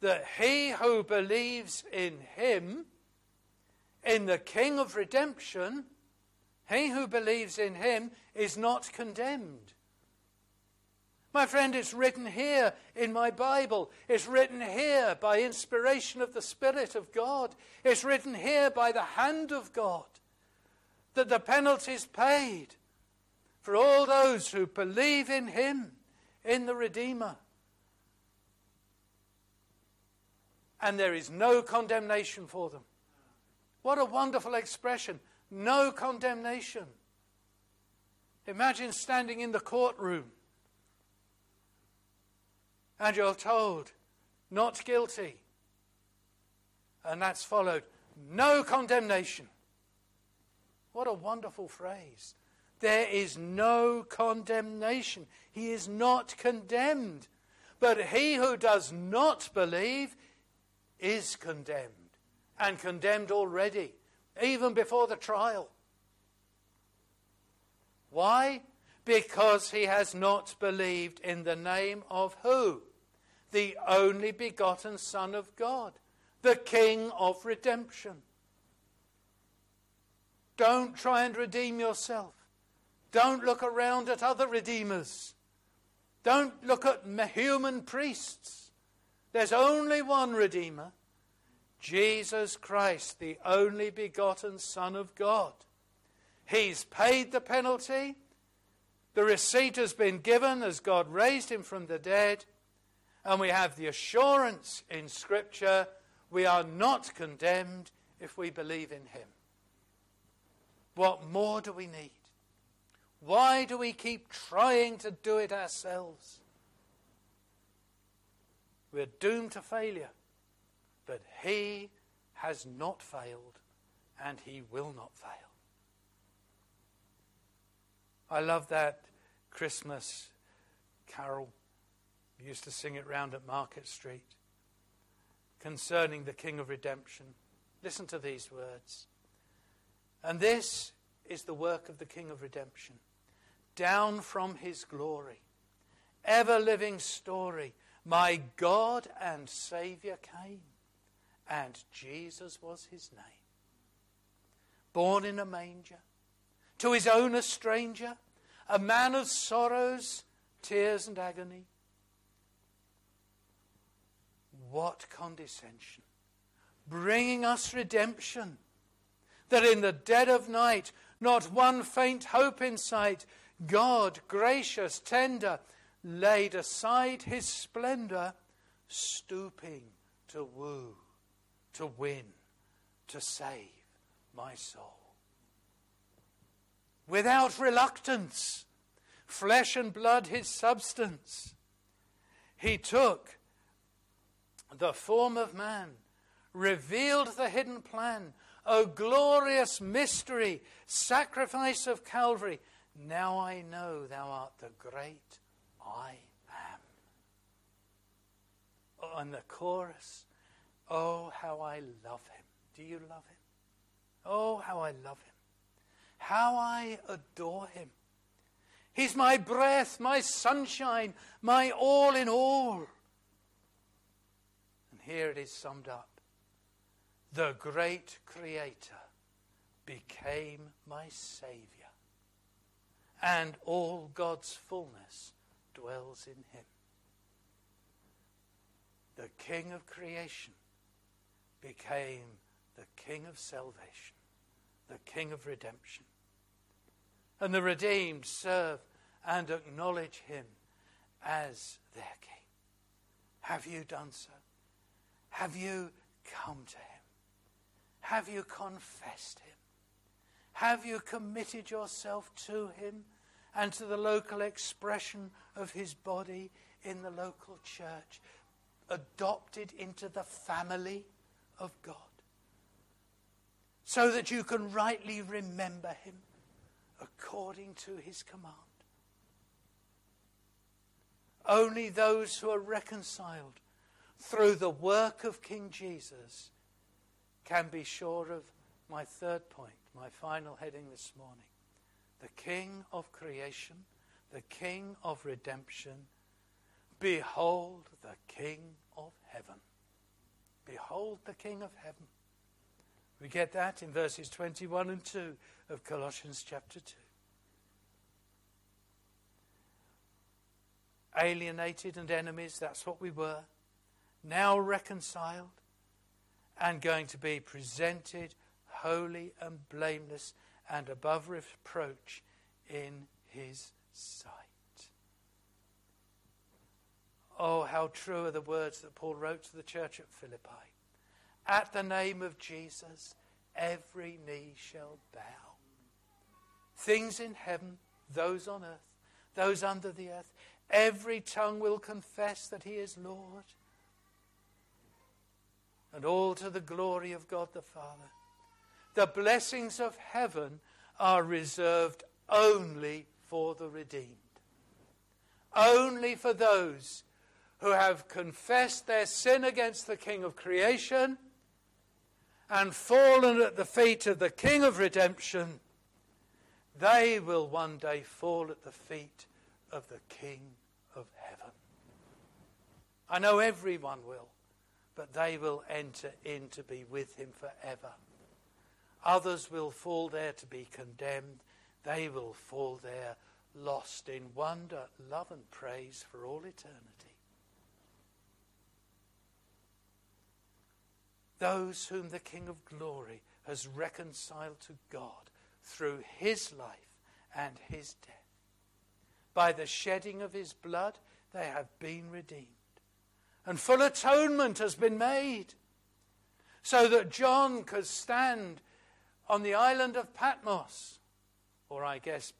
that he who believes in him, in the King of redemption, he who believes in him is not condemned. My friend, it's written here in my Bible. It's written here by inspiration of the Spirit of God. It's written here by the hand of God that the penalty is paid for all those who believe in Him, in the Redeemer. And there is no condemnation for them. What a wonderful expression. No condemnation. Imagine standing in the courtroom and you're told not guilty. And that's followed no condemnation. What a wonderful phrase. There is no condemnation. He is not condemned. But he who does not believe is condemned, and condemned already, even before the trial. Why? Because he has not believed in the name of who? the only begotten Son of God, the King of redemption. Don't try and redeem yourself. Don't look around at other redeemers. Don't look at human priests. There's only one Redeemer Jesus Christ, the only begotten Son of God. He's paid the penalty. The receipt has been given as God raised him from the dead. And we have the assurance in Scripture we are not condemned if we believe in Him. What more do we need? Why do we keep trying to do it ourselves? We're doomed to failure, but He has not failed and He will not fail. I love that Christmas carol we used to sing it round at Market Street concerning the King of Redemption. Listen to these words. And this is the work of the King of Redemption. Down from his glory, ever living story, my God and Saviour came, and Jesus was his name. Born in a manger, to his own a stranger, a man of sorrows, tears, and agony what condescension! Bringing us redemption, that in the dead of night, not one faint hope in sight, God, gracious, tender, laid aside his splendor, stooping to woo, to win, to save my soul. Without reluctance, flesh and blood his substance, he took the form of man, revealed the hidden plan O glorious mystery, sacrifice of Calvary. Now I know thou art the great I am. Oh, and the chorus, Oh, how I love him. Do you love him? Oh, how I love him. How I adore him. He's my breath, my sunshine, my all in all. And here it is summed up the great Creator became my Saviour, and all God's fullness dwells in him. The King of creation became the King of salvation, the King of redemption. And the redeemed serve and acknowledge him as their King. Have you done so? Have you come to him? Have you confessed him? Have you committed yourself to him and to the local expression of his body in the local church? Adopted into the family of God so that you can rightly remember him according to his command. Only those who are reconciled through the work of King Jesus can be sure of my third point, my final heading this morning. The King of creation, the King of redemption. Behold the King of heaven. Behold the King of heaven. We get that in verses 21 and 2 of Colossians chapter 2. Alienated and enemies, that's what we were. Now reconciled and going to be presented holy and blameless and above reproach in his sight. Oh, how true are the words that Paul wrote to the church at Philippi. At the name of Jesus, every knee shall bow. Things in heaven, those on earth, those under the earth, every tongue will confess that he is Lord and all to the glory of God the Father. The blessings of heaven are reserved only for the redeemed, only for those who have confessed their sin against the King of creation and fallen at the feet of the King of redemption. They will one day fall at the feet of the King of heaven. I know everyone will but they will enter in to be with him forever. Others will fall there to be condemned. They will fall there lost in wonder, love, and praise for all eternity. Those whom the King of glory has reconciled to God through his life and his death. By the shedding of his blood, they have been redeemed and full atonement has been made so that John could stand on the island of Patmos, or I guess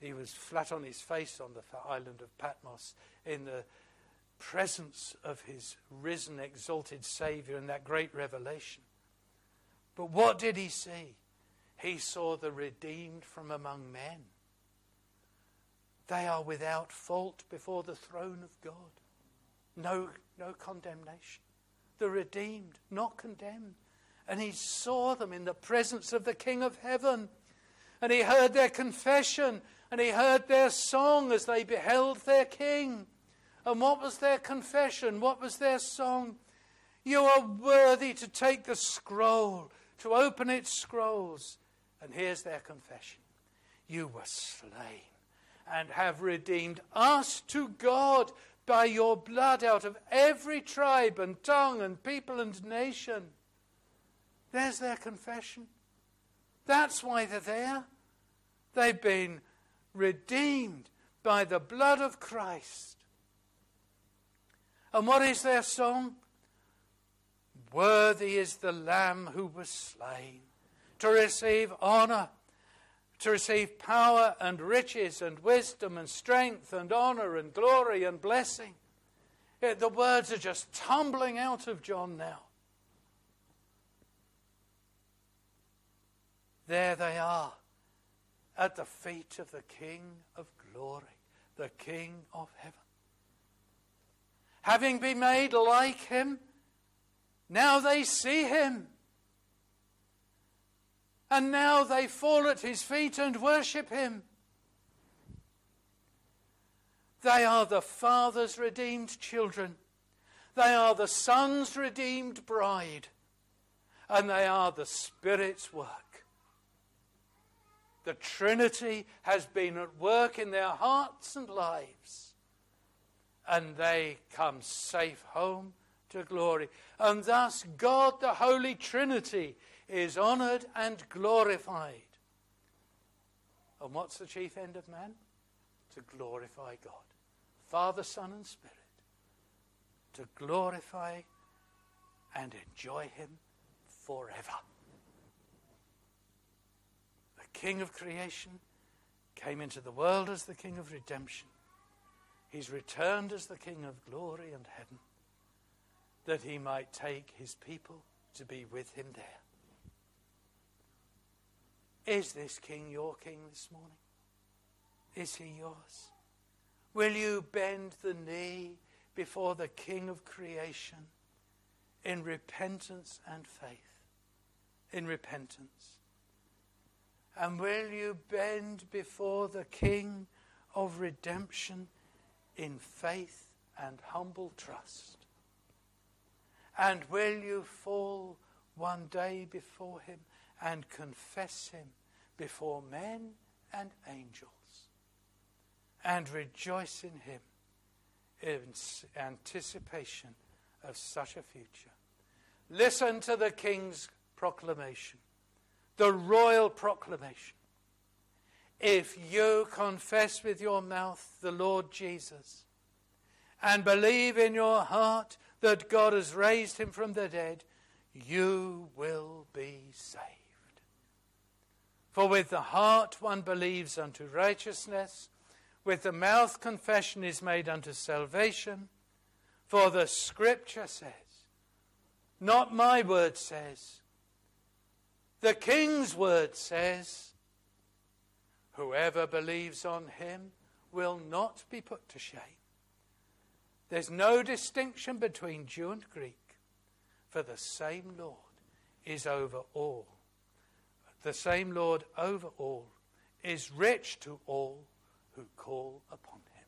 he was flat on his face on the island of Patmos in the presence of his risen, exalted Saviour in that great revelation. But what did he see? He saw the redeemed from among men. They are without fault before the throne of God. No, no condemnation. The redeemed, not condemned. And he saw them in the presence of the King of heaven. And he heard their confession and he heard their song as they beheld their King. And what was their confession? What was their song? You are worthy to take the scroll, to open its scrolls. And here's their confession You were slain and have redeemed us to God by your blood out of every tribe and tongue and people and nation. There's their confession. That's why they're there. They've been redeemed by the blood of Christ. And what is their song? Worthy is the Lamb who was slain to receive honor to receive power and riches and wisdom and strength and honor and glory and blessing. Eh, the words are just tumbling out of John now. There they are at the feet of the King of glory, the King of heaven. Having been made like him, now they see him. And now they fall at his feet and worship him. They are the Father's redeemed children. They are the Son's redeemed bride. And they are the Spirit's work. The Trinity has been at work in their hearts and lives. And they come safe home to glory. And thus, God, the Holy Trinity, is honored and glorified. And what's the chief end of man? To glorify God. Father, Son, and Spirit to glorify and enjoy Him forever. King of creation came into the world as the King of redemption. He's returned as the King of glory and heaven, that He might take His people to be with Him there. Is this King your King this morning? Is He yours? Will you bend the knee before the King of creation in repentance and faith? In repentance. And will you bend before the King of redemption in faith and humble trust? And will you fall one day before him and confess him before men and angels? and rejoice in Him in anticipation of such a future. Listen to the King's proclamation, the royal proclamation. If you confess with your mouth the Lord Jesus and believe in your heart that God has raised him from the dead, you will be saved. For with the heart one believes unto righteousness with the mouth confession is made unto salvation. For the scripture says, not my word says, the king's word says, whoever believes on him will not be put to shame. There's no distinction between Jew and Greek, for the same Lord is over all. The same Lord over all is rich to all who call upon him.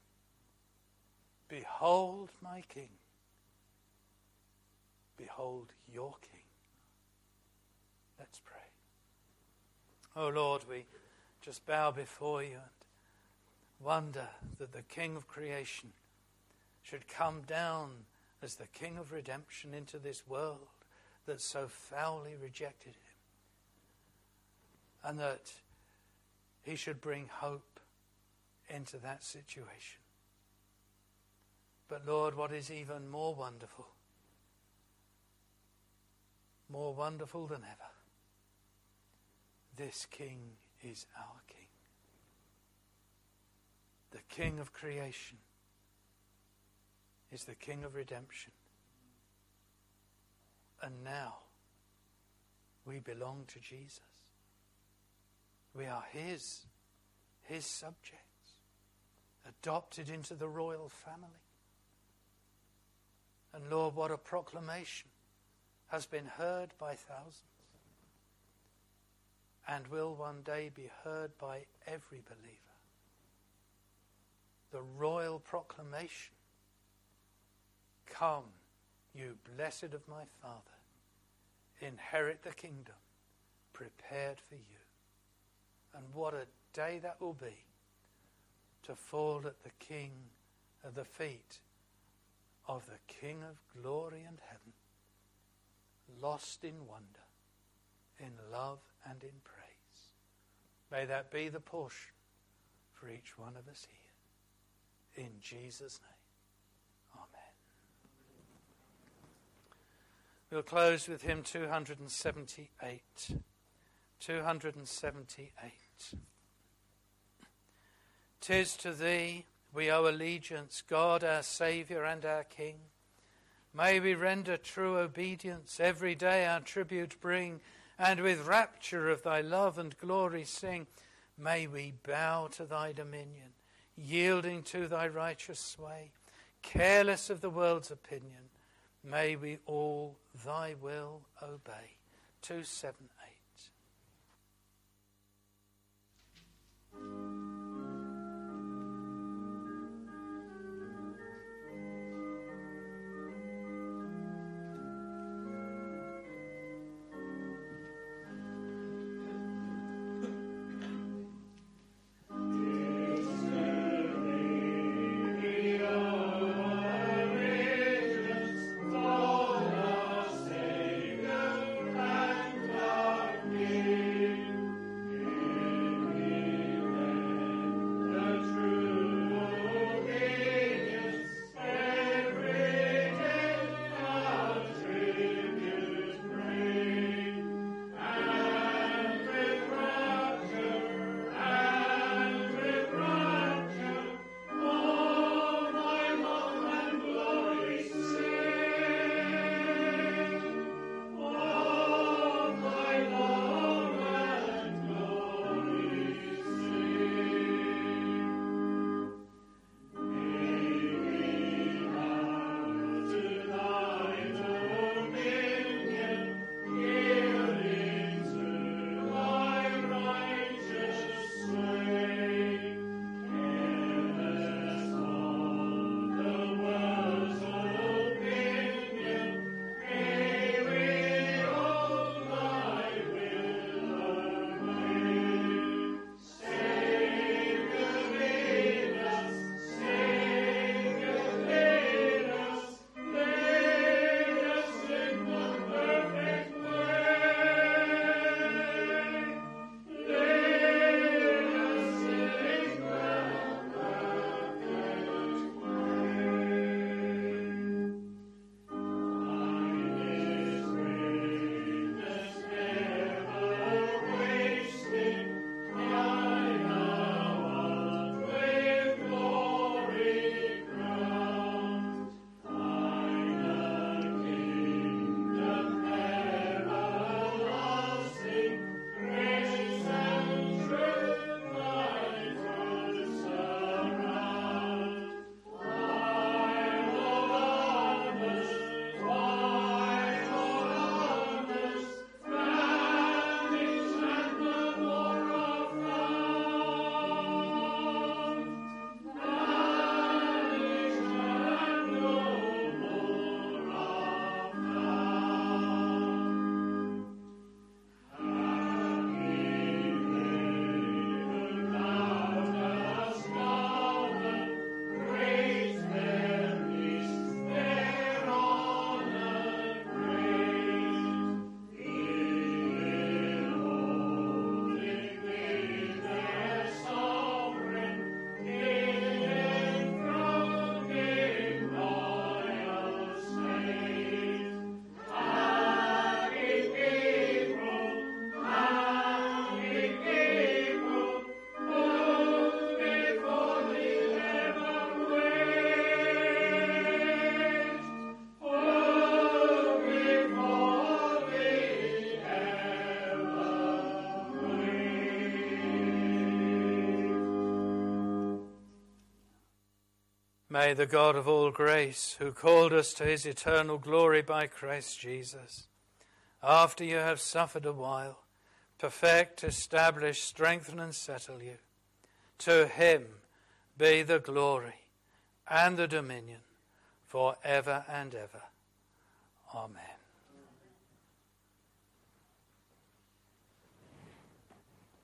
Behold my King. Behold your King. Let's pray. Oh Lord, we just bow before you and wonder that the King of creation should come down as the King of redemption into this world that so foully rejected him. And that he should bring hope into that situation. But Lord, what is even more wonderful, more wonderful than ever, this King is our King, the King of creation is the King of redemption. And now we belong to Jesus. We are His, His subjects, adopted into the royal family. And Lord, what a proclamation has been heard by thousands and will one day be heard by every believer. The royal proclamation Come, you blessed of my Father, inherit the kingdom prepared for you. And what a day that will be to fall at the King, at the feet of the King of glory and heaven, lost in wonder, in love and in praise. May that be the portion for each one of us here. In Jesus' name. Amen. We'll close with hymn 278. 278. Tis to thee we owe allegiance, God our Saviour and our King. May we render true obedience, every day our tribute bring, and with rapture of thy love and glory sing. May we bow to thy dominion, yielding to thy righteous sway, careless of the world's opinion. May we all thy will obey. 278. May the God of all grace, who called us to his eternal glory by Christ Jesus, after you have suffered a while, perfect, establish, strengthen, and settle you. To him be the glory and the dominion for ever and ever.